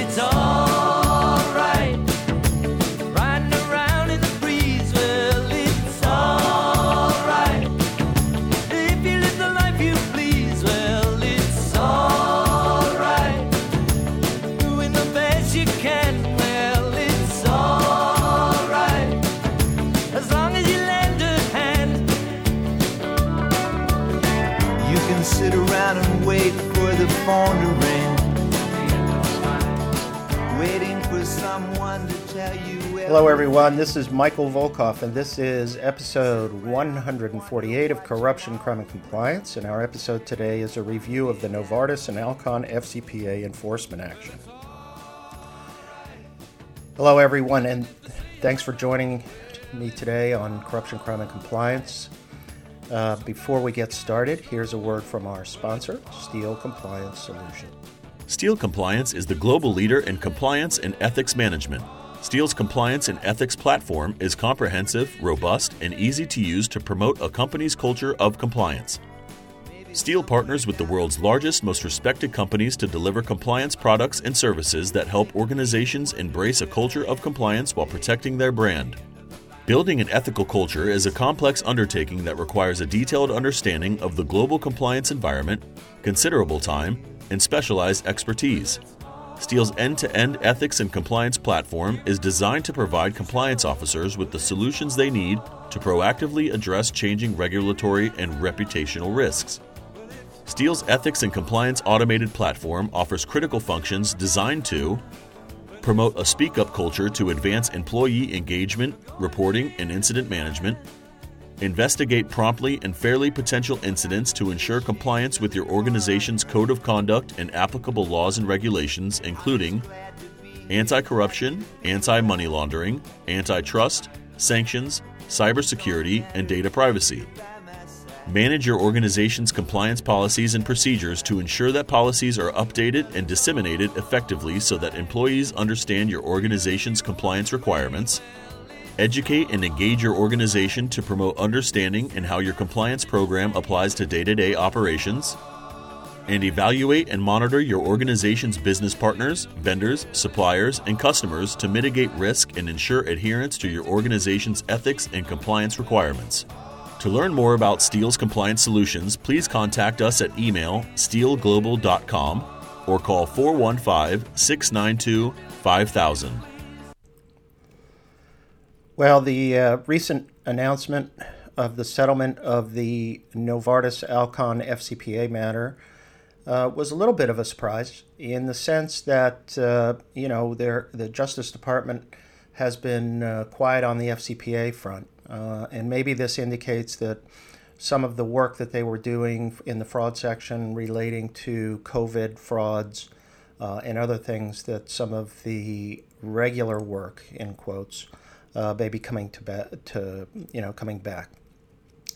it's alright. Hello, everyone. This is Michael Volkov, and this is episode 148 of Corruption, Crime, and Compliance. And our episode today is a review of the Novartis and Alcon FCPA enforcement action. Hello, everyone, and thanks for joining me today on Corruption, Crime, and Compliance. Uh, before we get started, here's a word from our sponsor, Steele Compliance Solution. Steele Compliance is the global leader in compliance and ethics management. Steele's compliance and ethics platform is comprehensive, robust, and easy to use to promote a company's culture of compliance. Steele partners with the world's largest, most respected companies to deliver compliance products and services that help organizations embrace a culture of compliance while protecting their brand. Building an ethical culture is a complex undertaking that requires a detailed understanding of the global compliance environment, considerable time, and specialized expertise. Steele's end to end ethics and compliance platform is designed to provide compliance officers with the solutions they need to proactively address changing regulatory and reputational risks. Steele's ethics and compliance automated platform offers critical functions designed to promote a speak up culture to advance employee engagement, reporting, and incident management, investigate promptly and fairly potential incidents to ensure compliance with your organization's code of conduct and applicable laws and regulations, including anti corruption, anti money laundering, antitrust, sanctions, cybersecurity, and data privacy. Manage your organization's compliance policies and procedures to ensure that policies are updated and disseminated effectively so that employees understand your organization's compliance requirements. Educate and engage your organization to promote understanding and how your compliance program applies to day to day operations. And evaluate and monitor your organization's business partners, vendors, suppliers, and customers to mitigate risk and ensure adherence to your organization's ethics and compliance requirements. To learn more about Steele's compliance solutions, please contact us at email steeleglobal.com or call 415 692 5000. Well, the uh, recent announcement of the settlement of the Novartis Alcon FCPA matter uh, was a little bit of a surprise in the sense that, uh, you know, the Justice Department has been uh, quiet on the FCPA front. Uh, and maybe this indicates that some of the work that they were doing in the fraud section relating to COVID frauds uh, and other things that some of the regular work, in quotes, uh, be coming to, ba- to you know coming back.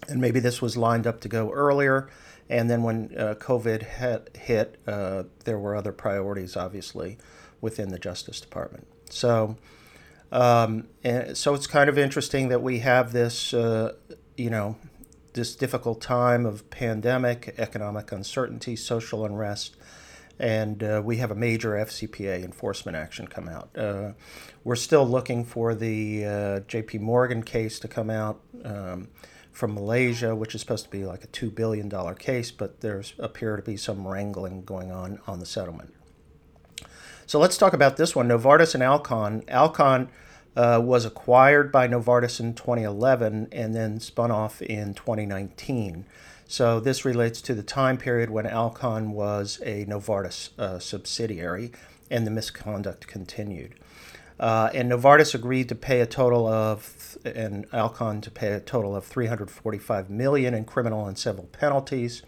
And maybe this was lined up to go earlier, and then when uh, COVID hit, hit uh, there were other priorities, obviously, within the Justice Department. So. Um, and so it's kind of interesting that we have this, uh, you know, this difficult time of pandemic, economic uncertainty, social unrest, and uh, we have a major FCPA enforcement action come out. Uh, we're still looking for the uh, JP Morgan case to come out um, from Malaysia, which is supposed to be like a $2 billion case, but there's appear to be some wrangling going on on the settlement. So let's talk about this one Novartis and Alcon. Alcon uh, was acquired by Novartis in 2011 and then spun off in 2019. So this relates to the time period when Alcon was a Novartis uh, subsidiary and the misconduct continued. Uh, and Novartis agreed to pay a total of, and Alcon to pay a total of 345 million in criminal and civil penalties.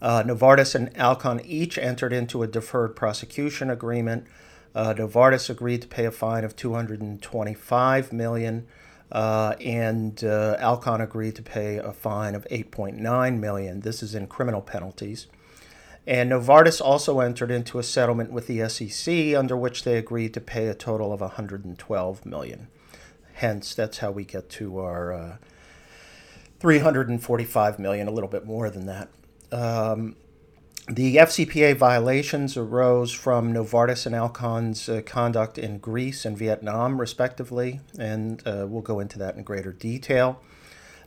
Uh, Novartis and Alcon each entered into a deferred prosecution agreement. Uh, Novartis agreed to pay a fine of 225 million, uh, and uh, Alcon agreed to pay a fine of 8.9 million. This is in criminal penalties. And Novartis also entered into a settlement with the SEC under which they agreed to pay a total of 112 million. Hence, that's how we get to our uh, 345 million, a little bit more than that. Um, The FCPA violations arose from Novartis and Alcon's uh, conduct in Greece and Vietnam, respectively, and uh, we'll go into that in greater detail.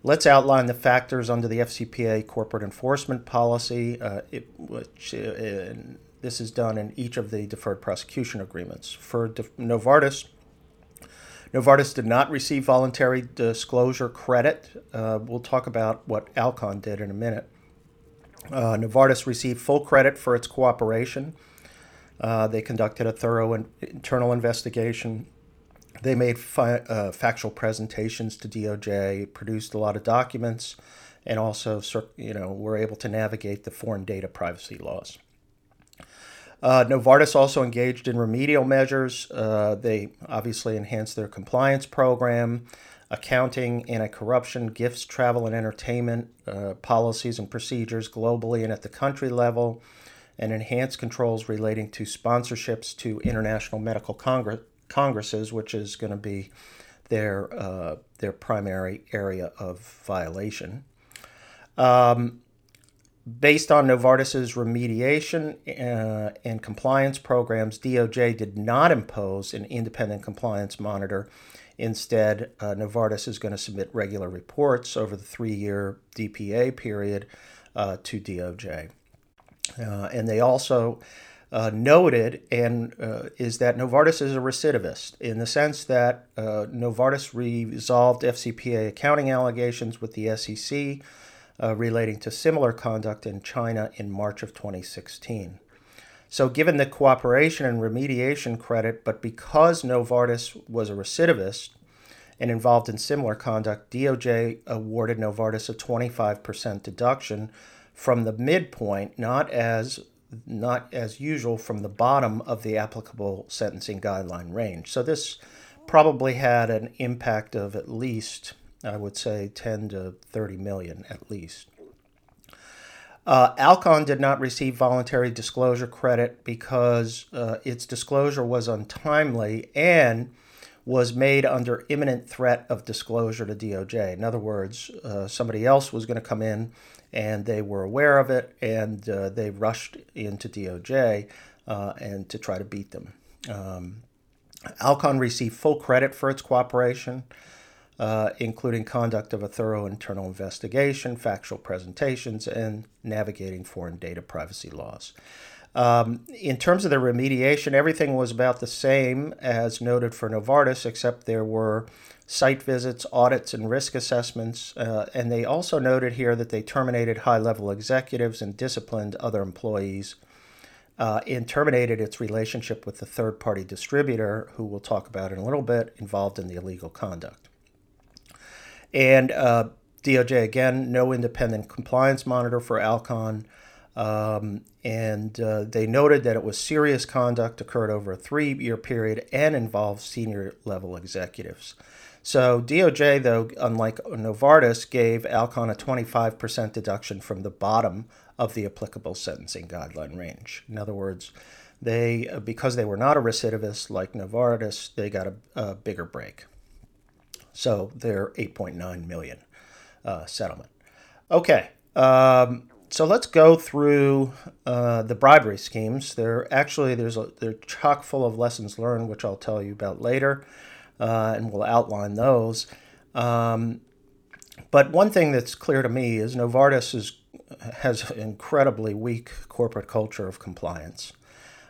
Let's outline the factors under the FCPA corporate enforcement policy, uh, it, which uh, this is done in each of the deferred prosecution agreements. For De- Novartis, Novartis did not receive voluntary disclosure credit. Uh, we'll talk about what Alcon did in a minute. Uh, Novartis received full credit for its cooperation. Uh, they conducted a thorough in- internal investigation. They made fi- uh, factual presentations to DOJ, produced a lot of documents, and also, you know, were able to navigate the foreign data privacy laws. Uh, Novartis also engaged in remedial measures. Uh, they obviously enhanced their compliance program accounting, anti corruption, gifts, travel, and entertainment uh, policies and procedures globally and at the country level, and enhanced controls relating to sponsorships to international medical congress- congresses, which is going to be their, uh, their primary area of violation. Um, based on Novartis's remediation uh, and compliance programs, DOJ did not impose an independent compliance monitor Instead, uh, Novartis is going to submit regular reports over the three year DPA period uh, to DOJ. Uh, and they also uh, noted and uh, is that Novartis is a recidivist in the sense that uh, Novartis resolved FCPA accounting allegations with the SEC relating to similar conduct in China in March of 2016. So, given the cooperation and remediation credit, but because Novartis was a recidivist and involved in similar conduct, DOJ awarded Novartis a 25% deduction from the midpoint, not as not as usual from the bottom of the applicable sentencing guideline range. So this probably had an impact of at least, I would say, 10 to 30 million at least. Uh, Alcon did not receive voluntary disclosure credit because uh, its disclosure was untimely and was made under imminent threat of disclosure to DOJ. In other words, uh, somebody else was going to come in and they were aware of it and uh, they rushed into DOJ uh, and to try to beat them. Um, Alcon received full credit for its cooperation uh, including conduct of a thorough internal investigation, factual presentations, and navigating foreign data privacy laws. Um, in terms of the remediation, everything was about the same as noted for Novartis, except there were site visits, audits, and risk assessments. Uh, and they also noted here that they terminated high level executives and disciplined other employees. Uh, and terminated its relationship with the third party distributor, who we'll talk about in a little bit, involved in the illegal conduct. And uh, DOJ, again, no independent compliance monitor for Alcon. Um, and uh, they noted that it was serious conduct occurred over a three year period and involved senior level executives. So DOJ, though, unlike Novartis, gave Alcon a 25% deduction from the bottom of the applicable sentencing guideline range. In other words, they because they were not a recidivist like Novartis, they got a, a bigger break. So they're 8.9 million uh, settlement. Okay, um, so let's go through uh, the bribery schemes. They're actually there's a, they're chock full of lessons learned, which I'll tell you about later, uh, and we'll outline those. Um, but one thing that's clear to me is Novartis is, has an incredibly weak corporate culture of compliance.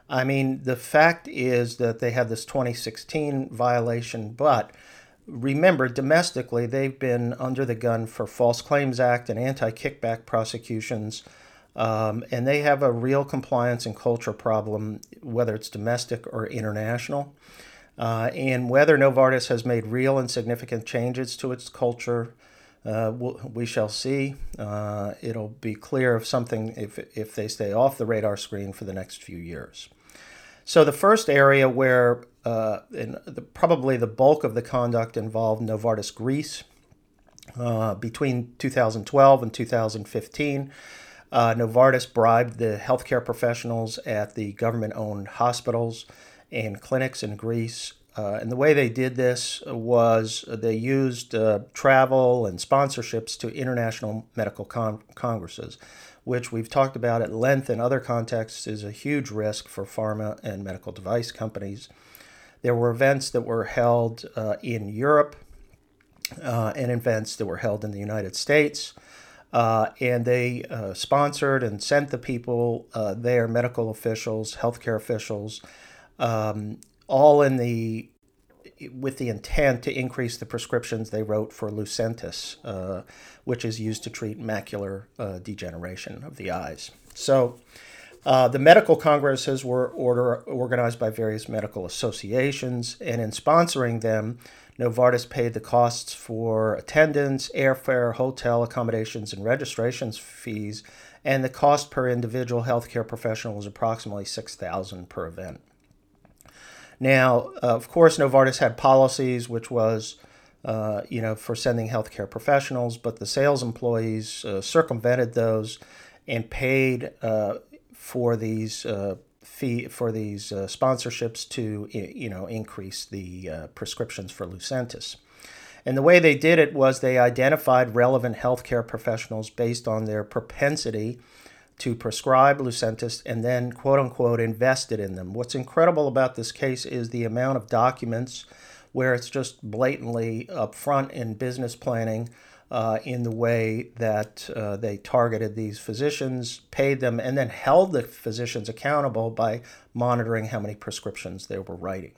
I mean, the fact is that they had this 2016 violation, but remember, domestically, they've been under the gun for False Claims Act and anti kickback prosecutions. Um, and they have a real compliance and culture problem, whether it's domestic or international. Uh, and whether Novartis has made real and significant changes to its culture, uh, we shall see. Uh, it'll be clear if something if if they stay off the radar screen for the next few years. So the first area where uh, the, probably the bulk of the conduct involved Novartis Greece uh, between 2012 and 2015. Uh, Novartis bribed the healthcare professionals at the government-owned hospitals and clinics in Greece. Uh, and the way they did this was they used uh, travel and sponsorships to international medical con- congresses which we've talked about at length in other contexts, is a huge risk for pharma and medical device companies. There were events that were held uh, in Europe uh, and events that were held in the United States. Uh, and they uh, sponsored and sent the people uh, there, medical officials, healthcare officials, um, all in the with the intent to increase the prescriptions they wrote for Lucentis, uh, which is used to treat macular degeneration of the eyes. So. Uh, the medical congresses were order, organized by various medical associations, and in sponsoring them, Novartis paid the costs for attendance, airfare, hotel accommodations, and registrations fees, and the cost per individual healthcare professional was approximately 6000 per event. Now, uh, of course, Novartis had policies which was uh, you know, for sending healthcare professionals, but the sales employees uh, circumvented those and paid uh, for these uh, fee for these uh, sponsorships to you know increase the uh, prescriptions for Lucentis. And the way they did it was they identified relevant healthcare professionals based on their propensity to prescribe Lucentis and then quote unquote invested in them. What's incredible about this case is the amount of documents where it's just blatantly upfront in business planning uh, in the way that uh, they targeted these physicians, paid them, and then held the physicians accountable by monitoring how many prescriptions they were writing.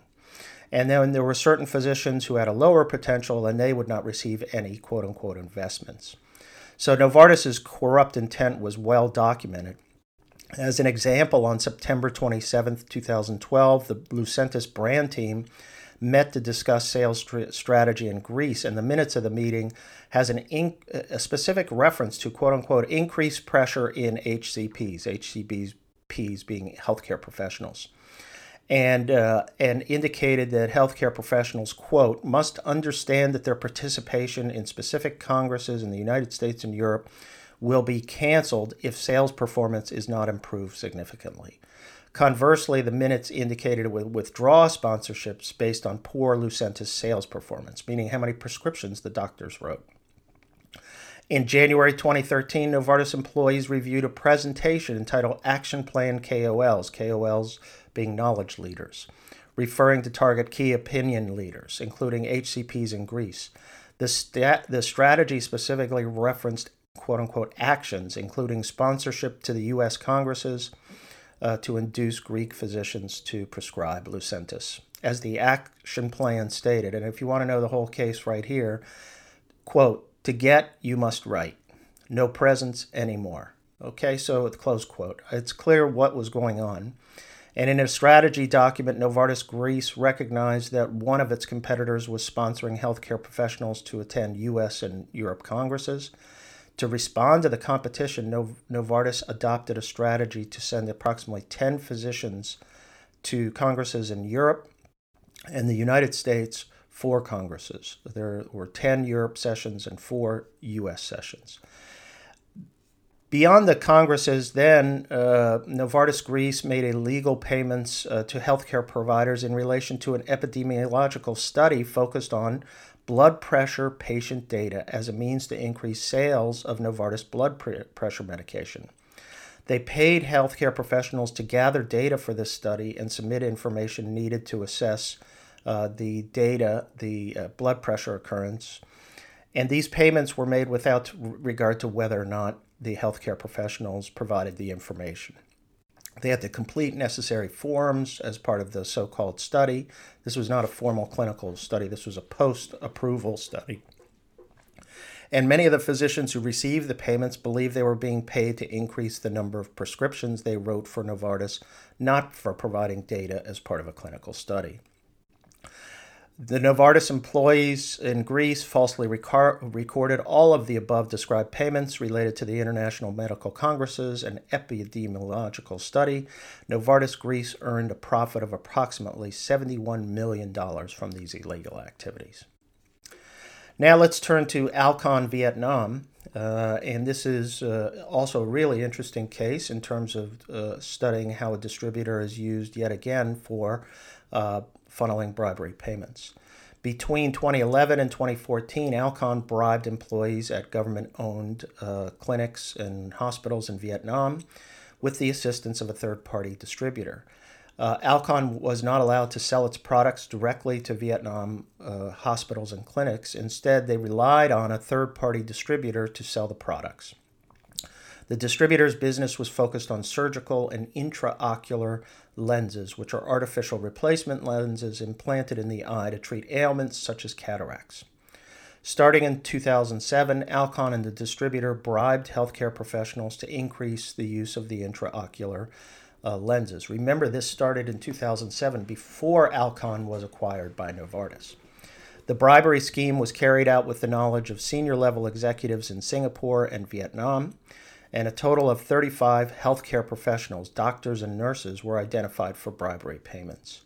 And then there were certain physicians who had a lower potential and they would not receive any quote unquote investments. So Novartis's corrupt intent was well documented. As an example, on September 27, 2012, the Lucentis brand team met to discuss sales strategy in Greece, and the minutes of the meeting has an a specific reference to quote unquote increased pressure in HCPs, HCPs being healthcare professionals. And, uh, and indicated that healthcare professionals, quote, must understand that their participation in specific congresses in the United States and Europe will be canceled if sales performance is not improved significantly. Conversely, the minutes indicated it would withdraw sponsorships based on poor Lucentis sales performance, meaning how many prescriptions the doctors wrote. In January 2013, Novartis employees reviewed a presentation entitled Action Plan KOLs, KOLs being knowledge leaders, referring to target key opinion leaders, including HCPs in Greece. The, stat, the strategy specifically referenced quote unquote actions, including sponsorship to the U.S. Congresses, uh, to induce Greek physicians to prescribe Lucentis, as the action plan stated. And if you want to know the whole case right here, quote, to get, you must write. No presents anymore. Okay, so close quote. It's clear what was going on. And in a strategy document, Novartis Greece recognized that one of its competitors was sponsoring healthcare professionals to attend US and Europe congresses. To respond to the competition, Novartis adopted a strategy to send approximately 10 physicians to congresses in Europe and the United States, four congresses. There were 10 Europe sessions and four US sessions. Beyond the congresses, then uh, Novartis Greece made illegal payments uh, to healthcare providers in relation to an epidemiological study focused on blood pressure patient data as a means to increase sales of Novartis blood pressure medication. They paid healthcare professionals to gather data for this study and submit information needed to assess uh, the data, the uh, blood pressure occurrence. And these payments were made without regard to whether or not the healthcare professionals provided the information. They had to complete necessary forms as part of the so called study. This was not a formal clinical study, this was a post approval study. And many of the physicians who received the payments believed they were being paid to increase the number of prescriptions they wrote for Novartis, not for providing data as part of a clinical study. The Novartis employees in Greece falsely recorded all of the above described payments related to the International Medical Congresses and epidemiological study. Novartis Greece earned a profit of approximately $71 million from these illegal activities. Now let's turn to Alcon Vietnam. Uh, and this is uh, also a really interesting case in terms of uh, studying how a distributor is used yet again for uh, funneling bribery payments. Between 2011 and 2014, Alcon bribed employees at government owned uh, clinics and hospitals in Vietnam with the assistance of a third party distributor. Uh, Alcon was not allowed to sell its products directly to Vietnam uh, hospitals and clinics. Instead, they relied on a third party distributor to sell the products. The distributor's business was focused on surgical and intraocular lenses, which are artificial replacement lenses implanted in the eye to treat ailments such as cataracts. Starting in 2007, Alcon and the distributor bribed healthcare professionals to increase the use of the intraocular uh, lenses. Remember, this started in 2007 before Alcon was acquired by Novartis. The bribery scheme was carried out with the knowledge of senior level executives in Singapore and Vietnam, and a total of 35 healthcare professionals, doctors, and nurses were identified for bribery payments.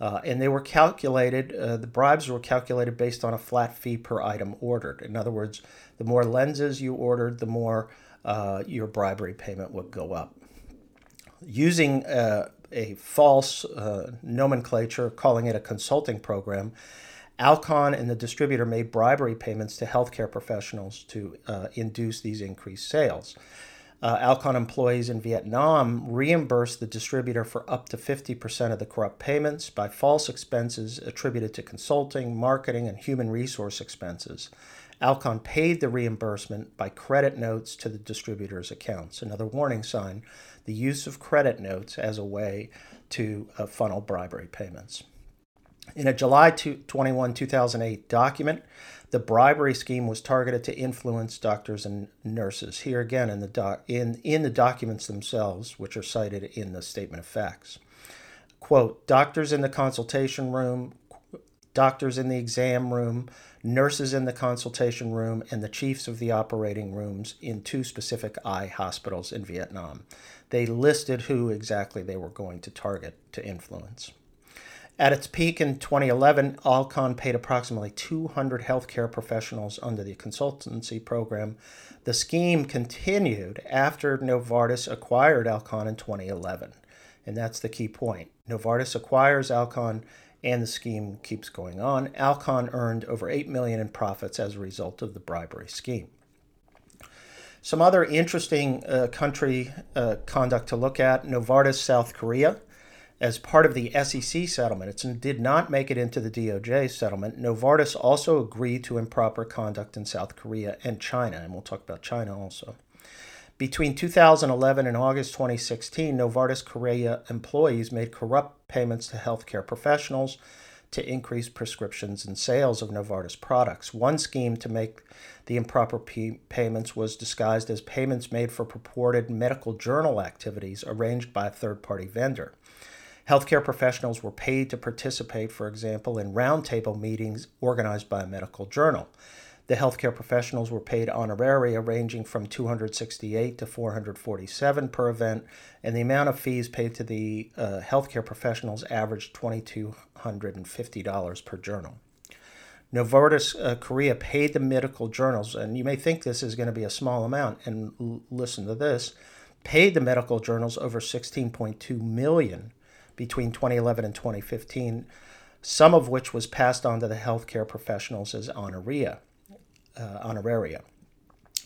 Uh, and they were calculated, uh, the bribes were calculated based on a flat fee per item ordered. In other words, the more lenses you ordered, the more uh, your bribery payment would go up using uh, a false uh, nomenclature, calling it a consulting program, Alcon and the distributor made bribery payments to healthcare professionals to uh, induce these increased sales. Uh, Alcon employees in Vietnam reimbursed the distributor for up to 50% of the corrupt payments by false expenses attributed to consulting, marketing, and human resource expenses. Alcon paid the reimbursement by credit notes to the distributor's accounts. Another warning sign the use of credit notes as a way to uh, funnel bribery payments. In a July 21, 2008 document, the bribery scheme was targeted to influence doctors and nurses. Here again in the doc, in, in the documents themselves, which are cited in the statement of facts. Quote, doctors in the consultation room, doctors in the exam room, nurses in the consultation room, and the chiefs of the operating rooms in two specific eye hospitals in Vietnam. They listed who exactly they were going to target to influence. At its peak in 2011, Alcon paid approximately 200 healthcare professionals under the consultancy program. The scheme continued after Novartis acquired Alcon in 2011. And that's the key point. Novartis acquires Alcon and the scheme keeps going on. Alcon earned over 8 million in profits as a result of the bribery scheme. Some other interesting uh, country uh, conduct to look at Novartis, South Korea. As part of the SEC settlement, it did not make it into the DOJ settlement. Novartis also agreed to improper conduct in South Korea and China, and we'll talk about China also. Between 2011 and August 2016, Novartis Korea employees made corrupt payments to healthcare professionals to increase prescriptions and sales of Novartis products. One scheme to make the improper p- payments was disguised as payments made for purported medical journal activities arranged by a third party vendor. Healthcare professionals were paid to participate, for example, in roundtable meetings organized by a medical journal. The healthcare professionals were paid honoraria ranging from 268 to 447 per event, and the amount of fees paid to the uh, healthcare professionals averaged $2,250 per journal. Novartis uh, Korea paid the medical journals, and you may think this is going to be a small amount, and l- listen to this, paid the medical journals over 16.2 million between 2011 and 2015, some of which was passed on to the healthcare professionals as honoraria uh, honoraria.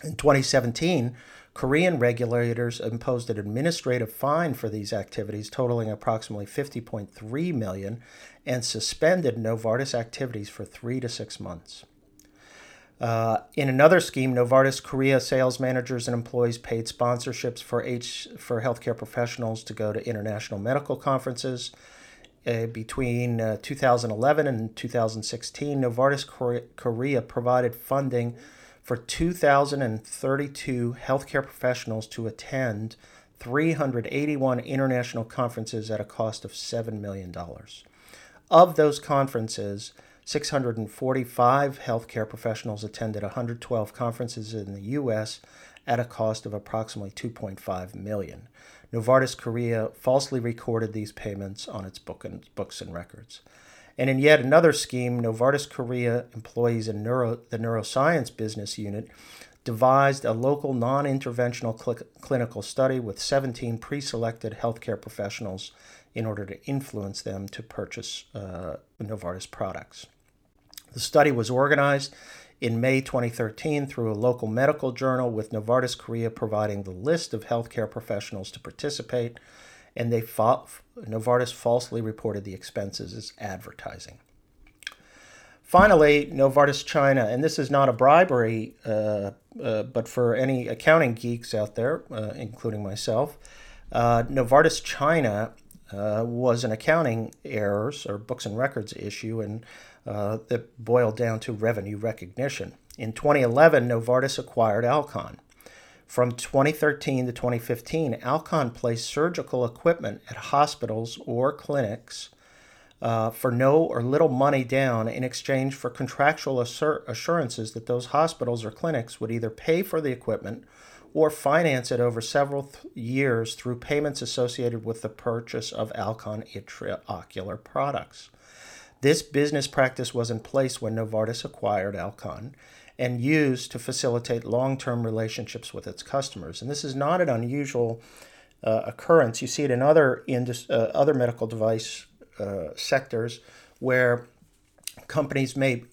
In 2017, Korean regulators imposed an administrative fine for these activities totaling approximately 50.3 million and suspended Novartis activities for 3 to 6 months. Uh, in another scheme, Novartis Korea sales managers and employees paid sponsorships for H for healthcare professionals to go to international medical conferences. Uh, between uh, 2011 and 2016, Novartis Korea provided funding for 2,032 healthcare professionals to attend 381 international conferences at a cost of $7 million. Of those conferences, 645 healthcare professionals attended 112 conferences in the U.S. at a cost of approximately 2.5 million. Novartis Korea falsely recorded these payments on its book and, books and records. And in yet another scheme, Novartis Korea employees in neuro, the neuroscience business unit devised a local non interventional cl- clinical study with 17 pre selected healthcare professionals in order to influence them to purchase uh, Novartis products. The study was organized in May 2013 through a local medical journal with Novartis Korea providing the list of healthcare professionals to participate, and they Novartis falsely reported the expenses as advertising. Finally, Novartis China, and this is not a bribery, uh, uh, but for any accounting geeks out there, uh, including myself, uh, Novartis China uh, was an accounting errors or books and records issue, and uh, that boiled down to revenue recognition. In 2011, Novartis acquired Alcon. From 2013 to 2015, Alcon placed surgical equipment at hospitals or clinics uh, for no or little money down in exchange for contractual assur- assurances that those hospitals or clinics would either pay for the equipment or finance it over several th- years through payments associated with the purchase of Alcon intraocular products. This business practice was in place when Novartis acquired Alcon and used to facilitate long term relationships with its customers. And this is not an unusual uh, occurrence. You see it in other, indus- uh, other medical device uh, sectors where companies may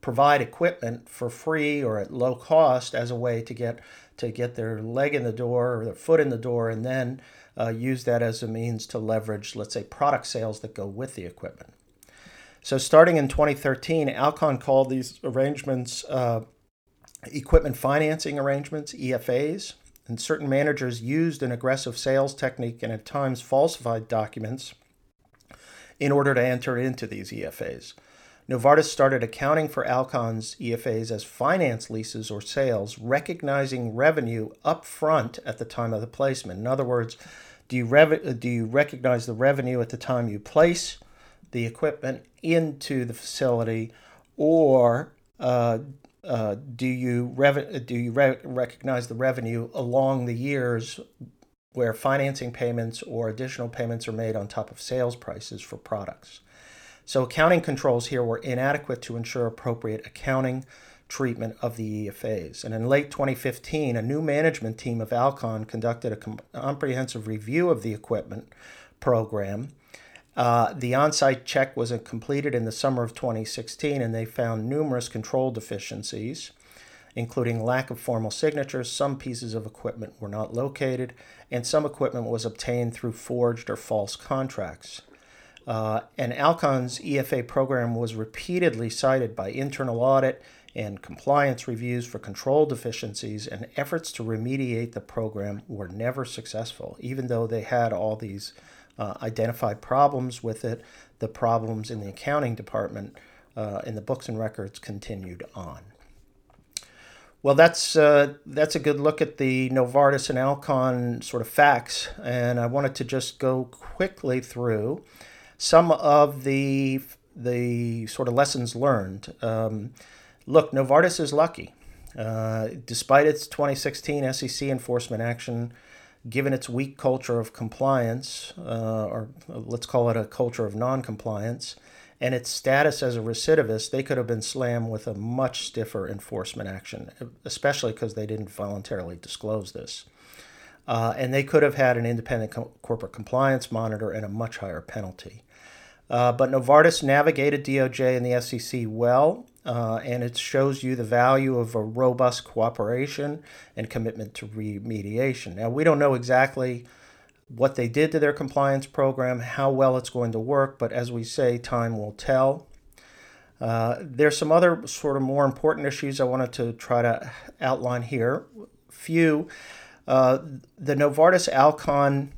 provide equipment for free or at low cost as a way to get to get their leg in the door or their foot in the door and then uh, use that as a means to leverage let's say product sales that go with the equipment so starting in 2013 alcon called these arrangements uh, equipment financing arrangements efas and certain managers used an aggressive sales technique and at times falsified documents in order to enter into these EFAs. Novartis started accounting for Alcon's EFAs as finance leases or sales, recognizing revenue up front at the time of the placement. In other words, do you, rev- do you recognize the revenue at the time you place the equipment into the facility, or uh, uh, do you do you re- recognize the revenue along the years where financing payments or additional payments are made on top of sales prices for products. So, accounting controls here were inadequate to ensure appropriate accounting treatment of the EFAs. And in late 2015, a new management team of Alcon conducted a comprehensive review of the equipment program. Uh, the on site check was completed in the summer of 2016, and they found numerous control deficiencies including lack of formal signatures. Some pieces of equipment were not located, and some equipment was obtained through forged or false contracts. Uh, and Alcon's EFA program was repeatedly cited by internal audit and compliance reviews for control deficiencies, and efforts to remediate the program were never successful. Even though they had all these uh, identified problems with it, the problems in the accounting department uh, in the books and records continued on. Well, that's uh, that's a good look at the Novartis and Alcon sort of facts, and I wanted to just go quickly through some of the the sort of lessons learned. Um, look, Novartis is lucky, uh, despite its 2016 SEC enforcement action. Given its weak culture of compliance, uh, or let's call it a culture of non-compliance, and its status as a recidivist, they could have been slammed with a much stiffer enforcement action, especially because they didn't voluntarily disclose this. Uh, and they could have had an independent co- corporate compliance monitor and a much higher penalty. Uh, but Novartis navigated DOJ and the SEC well, uh, and it shows you the value of a robust cooperation and commitment to remediation. Now, we don't know exactly what they did to their compliance program, how well it's going to work, but as we say, time will tell. Uh, there's some other sort of more important issues I wanted to try to outline here. Few, uh, the Novartis Alcon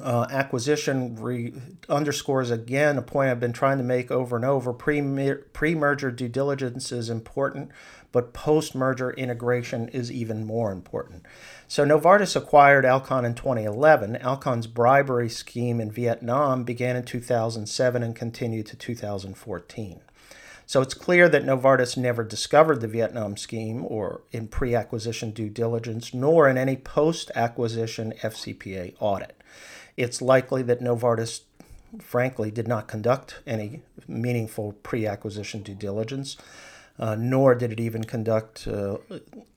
uh, acquisition re- underscores again a point I've been trying to make over and over. Pre merger due diligence is important, but post merger integration is even more important. So Novartis acquired Alcon in 2011. Alcon's bribery scheme in Vietnam began in 2007 and continued to 2014. So it's clear that Novartis never discovered the Vietnam scheme or in pre acquisition due diligence, nor in any post acquisition FCPA audit. It's likely that Novartis, frankly, did not conduct any meaningful pre acquisition due diligence uh, nor did it even conduct uh,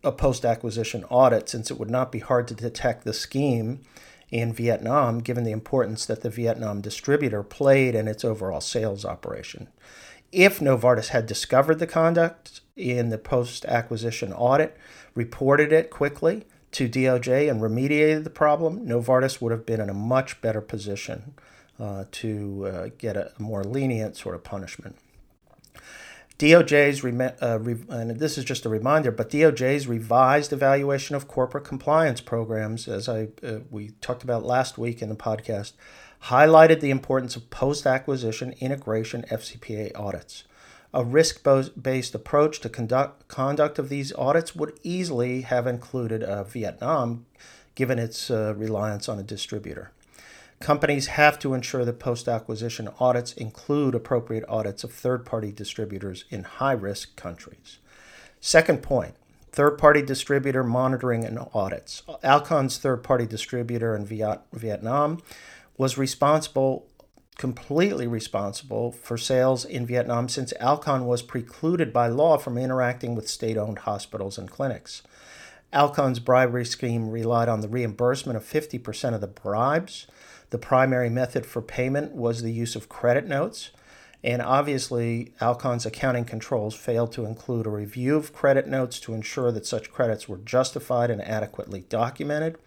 a post acquisition audit, since it would not be hard to detect the scheme in Vietnam, given the importance that the Vietnam distributor played in its overall sales operation. If Novartis had discovered the conduct in the post acquisition audit, reported it quickly to DOJ, and remediated the problem, Novartis would have been in a much better position uh, to uh, get a more lenient sort of punishment. DOJ's, uh, and this is just a reminder, but DOJ's revised evaluation of corporate compliance programs, as I uh, we talked about last week in the podcast, highlighted the importance of post-acquisition integration FCPA audits. A risk-based approach to conduct conduct of these audits would easily have included uh, Vietnam, given its uh, reliance on a distributor. Companies have to ensure that post acquisition audits include appropriate audits of third party distributors in high risk countries. Second point third party distributor monitoring and audits. Alcon's third party distributor in Viet- Vietnam was responsible, completely responsible, for sales in Vietnam since Alcon was precluded by law from interacting with state owned hospitals and clinics. Alcon's bribery scheme relied on the reimbursement of 50% of the bribes the primary method for payment was the use of credit notes. And obviously, Alcon's accounting controls failed to include a review of credit notes to ensure that such credits were justified and adequately documented.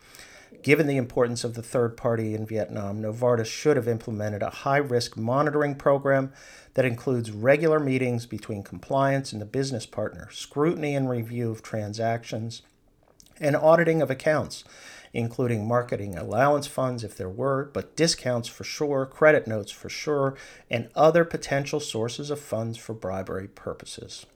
Given the importance of the third party in Vietnam, Novartis should have implemented a high risk monitoring program that includes regular meetings between compliance and the business partner, scrutiny and review of transactions, and auditing of accounts including marketing allowance funds if there were, but discounts for sure, credit notes for sure, and other potential sources of funds for bribery purposes.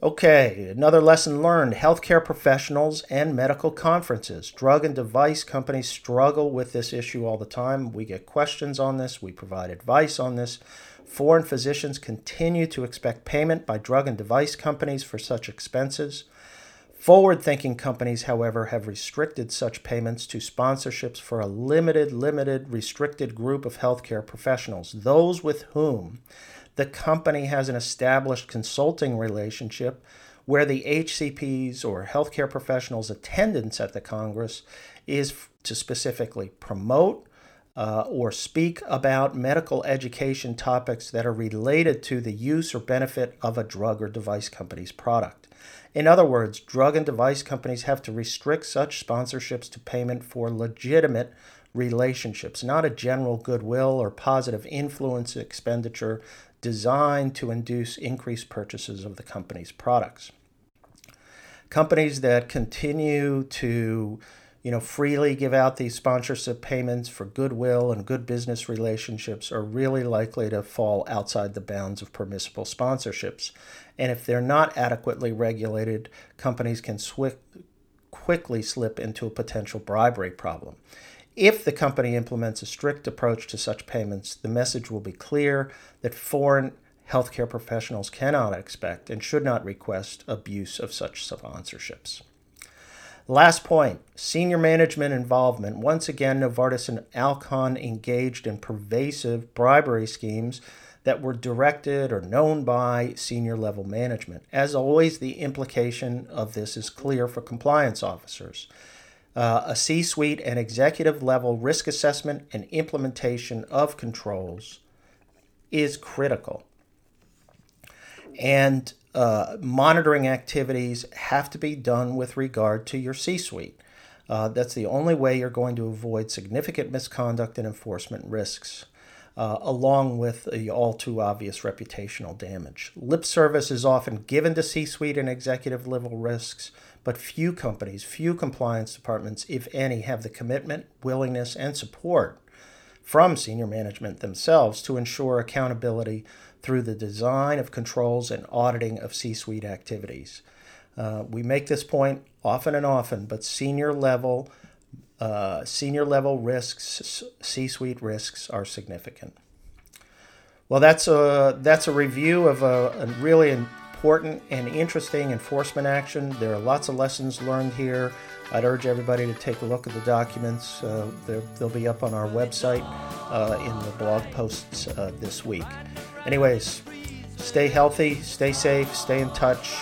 Okay, another lesson learned healthcare professionals and medical conferences. Drug and device companies struggle with this issue all the time. We get questions on this, we provide advice on this. Foreign physicians continue to expect payment by drug and device companies for such expenses. Forward thinking companies, however, have restricted such payments to sponsorships for a limited, limited, restricted group of healthcare professionals, those with whom the company has an established consulting relationship where the HCPs or healthcare professionals' attendance at the Congress is to specifically promote uh, or speak about medical education topics that are related to the use or benefit of a drug or device company's product. In other words, drug and device companies have to restrict such sponsorships to payment for legitimate relationships, not a general goodwill or positive influence expenditure designed to induce increased purchases of the company's products. Companies that continue to you know, freely give out these sponsorship payments for goodwill and good business relationships are really likely to fall outside the bounds of permissible sponsorships. And if they're not adequately regulated, companies can quickly slip into a potential bribery problem. If the company implements a strict approach to such payments, the message will be clear that foreign healthcare professionals cannot expect and should not request abuse of such sponsorships. Last point senior management involvement. Once again, Novartis and Alcon engaged in pervasive bribery schemes that were directed or known by senior level management. As always, the implication of this is clear for compliance officers. Uh, a C suite and executive level risk assessment and implementation of controls is critical. And uh, monitoring activities have to be done with regard to your C suite. Uh, that's the only way you're going to avoid significant misconduct and enforcement risks, uh, along with the all too obvious reputational damage. Lip service is often given to C suite and executive level risks, but few companies, few compliance departments, if any, have the commitment, willingness, and support from senior management themselves to ensure accountability through the design of controls and auditing of C suite activities. Uh, we make this point often and often, but senior level uh, senior level risks, C suite risks, are significant. Well, that's a that's a review of a, a, really important and interesting enforcement action. There are lots of lessons learned here. I'd urge everybody to take a look at the documents. Uh, they'll be up on our website uh, in the blog posts uh, this week. Anyways, stay healthy, stay safe, stay in touch,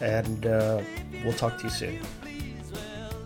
and uh, we'll talk to you soon.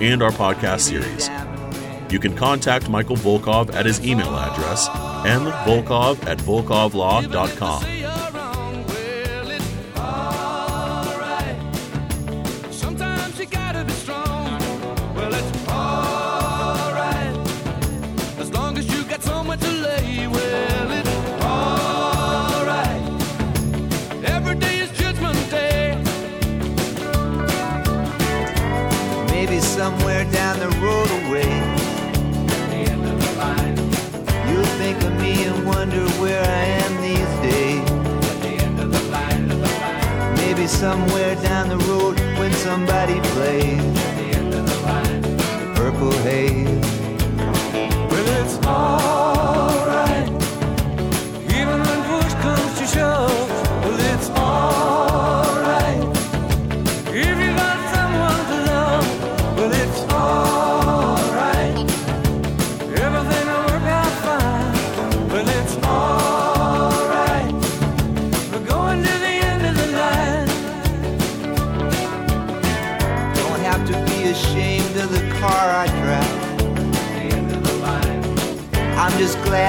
and our podcast series. You can contact Michael Volkov at his email address, mvolkov at volkovlaw.com. where I am these days. Maybe somewhere down the road when somebody plays